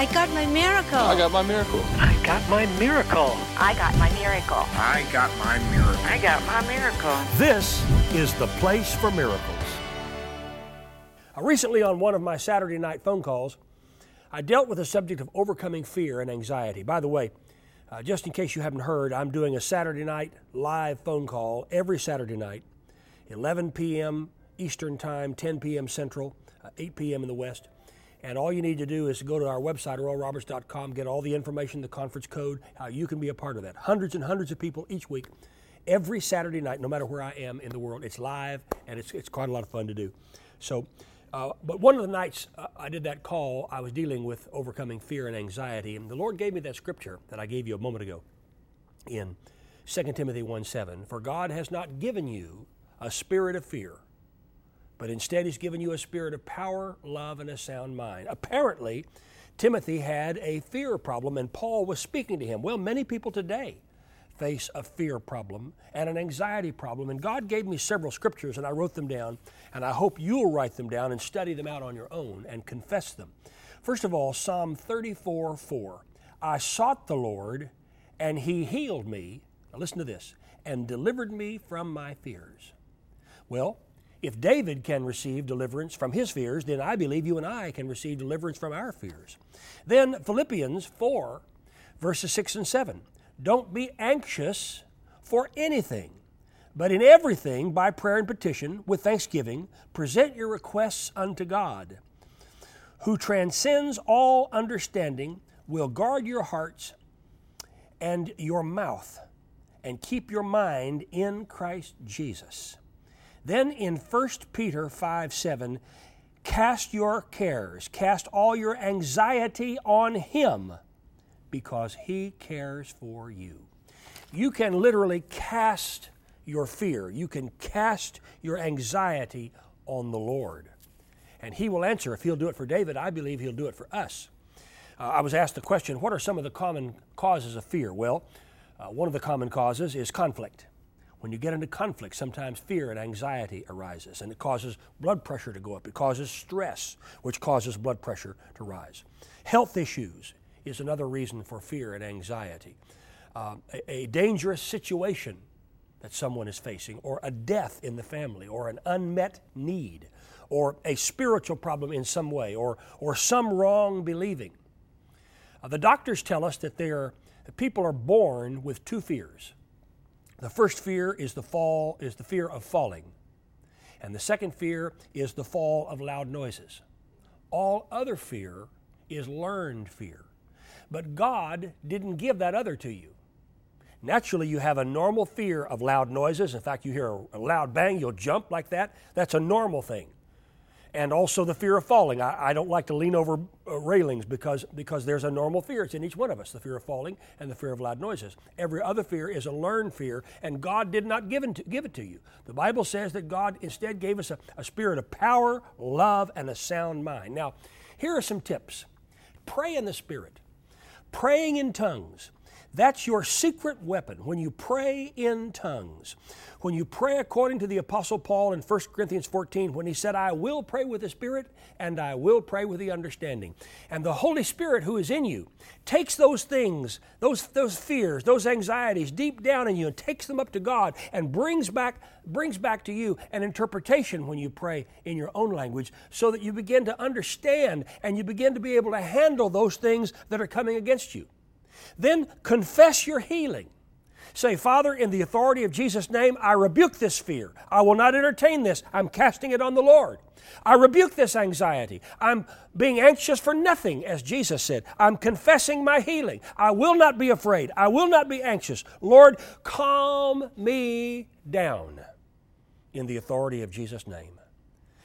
I got my miracle. I got my miracle. I got my miracle. I got my miracle. I got my miracle. I got my miracle. This is the place for miracles. Uh, recently, on one of my Saturday night phone calls, I dealt with the subject of overcoming fear and anxiety. By the way, uh, just in case you haven't heard, I'm doing a Saturday night live phone call every Saturday night, 11 p.m. Eastern Time, 10 p.m. Central, uh, 8 p.m. in the West. And all you need to do is to go to our website, oralroberts.com, get all the information, the conference code, how you can be a part of that. Hundreds and hundreds of people each week, every Saturday night, no matter where I am in the world. It's live, and it's, it's quite a lot of fun to do. So, uh, but one of the nights uh, I did that call, I was dealing with overcoming fear and anxiety, and the Lord gave me that scripture that I gave you a moment ago in 2 Timothy 1 7. For God has not given you a spirit of fear but instead he's given you a spirit of power, love, and a sound mind. Apparently, Timothy had a fear problem, and Paul was speaking to him. Well, many people today face a fear problem and an anxiety problem, and God gave me several scriptures, and I wrote them down, and I hope you'll write them down and study them out on your own and confess them. First of all, Psalm 34 4. I sought the Lord, and he healed me. Now listen to this, and delivered me from my fears. Well, if David can receive deliverance from his fears, then I believe you and I can receive deliverance from our fears. Then Philippians 4, verses 6 and 7. Don't be anxious for anything, but in everything, by prayer and petition, with thanksgiving, present your requests unto God, who transcends all understanding, will guard your hearts and your mouth, and keep your mind in Christ Jesus. Then in 1 Peter 5 7, cast your cares, cast all your anxiety on Him because He cares for you. You can literally cast your fear, you can cast your anxiety on the Lord. And He will answer. If He'll do it for David, I believe He'll do it for us. Uh, I was asked the question what are some of the common causes of fear? Well, uh, one of the common causes is conflict. When you get into conflict, sometimes fear and anxiety arises, and it causes blood pressure to go up. It causes stress, which causes blood pressure to rise. Health issues is another reason for fear and anxiety. Uh, a, a dangerous situation that someone is facing, or a death in the family, or an unmet need, or a spiritual problem in some way, or, or some wrong believing. Uh, the doctors tell us that, they are, that people are born with two fears the first fear is the fall is the fear of falling. And the second fear is the fall of loud noises. All other fear is learned fear. But God didn't give that other to you. Naturally, you have a normal fear of loud noises. In fact, you hear a, loud bang, you'll jump like that. That's a normal thing and also the fear of falling. I, I don't like to lean over uh, railings because, because there's a normal fear. It's in each one of us the fear of falling and the fear of loud noises. Every other fear is a learned fear, and God did not give to, give it to you. The Bible says that God instead gave us a, a spirit of power, love, and a sound mind. Now, here are some tips pray in the Spirit, praying in tongues. That's your secret weapon when you pray in tongues. When you pray according to the Apostle Paul in 1 Corinthians 14, when he said, I will pray with the Spirit and I will pray with the understanding. And the Holy Spirit who is in you takes those things, those, those fears, those anxieties deep down in you and takes them up to God and brings back, brings back to you an interpretation when you pray in your own language so that you begin to understand and you begin to be able to handle those things that are coming against you. Then confess your healing. Say, Father, in the authority of Jesus' name, I rebuke this fear. I will not entertain this. I'm casting it on the Lord. I rebuke this anxiety. I'm being anxious for nothing, as Jesus said. I'm confessing my healing. I will not be afraid. I will not be anxious. Lord, calm me down in the authority of Jesus' name.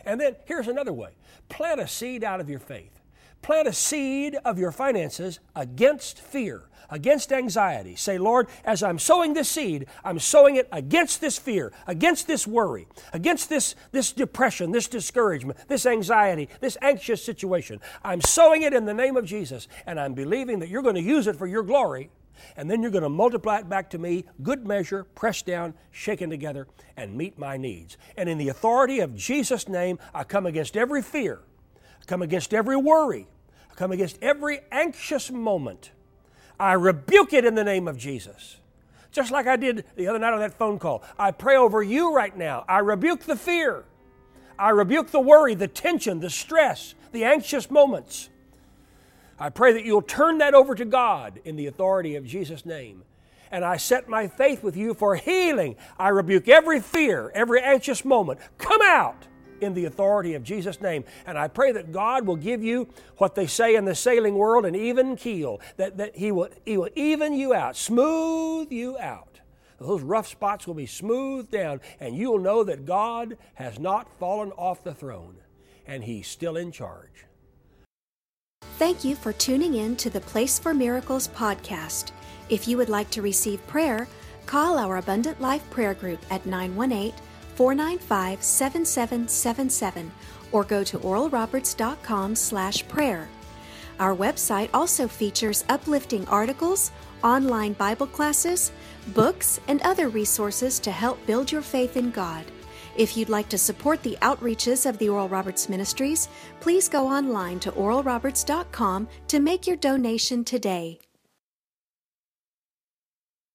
And then here's another way plant a seed out of your faith. Plant a seed of your finances against fear, against anxiety. Say, Lord, as I'm sowing this seed, I'm sowing it against this fear, against this worry, against this, this depression, this discouragement, this anxiety, this anxious situation. I'm sowing it in the name of Jesus, and I'm believing that you're going to use it for your glory. And then you're going to multiply it back to me, good measure, pressed down, shaken together, and meet my needs. And in the authority of Jesus' name, I come against every fear, I come against every worry, come against every anxious moment. I rebuke it in the name of Jesus. Just like I did the other night on that phone call. I pray over you right now. I rebuke the fear. I rebuke the worry, the tension, the stress, the anxious moments. I pray that you'll turn that over to God in the authority of Jesus' name. And I set my faith with you for healing. I rebuke every fear, every anxious moment. Come out in the authority of Jesus' name. And I pray that God will give you what they say in the sailing world an even keel, that, that he, will, he will even you out, smooth you out. Those rough spots will be smoothed down, and you'll know that God has not fallen off the throne, and He's still in charge. Thank you for tuning in to the Place for Miracles podcast. If you would like to receive prayer, call our Abundant Life Prayer Group at 918 495 7777 or go to oralroberts.com slash prayer. Our website also features uplifting articles, online Bible classes, books, and other resources to help build your faith in God. If you'd like to support the outreaches of the Oral Roberts Ministries, please go online to oralroberts.com to make your donation today.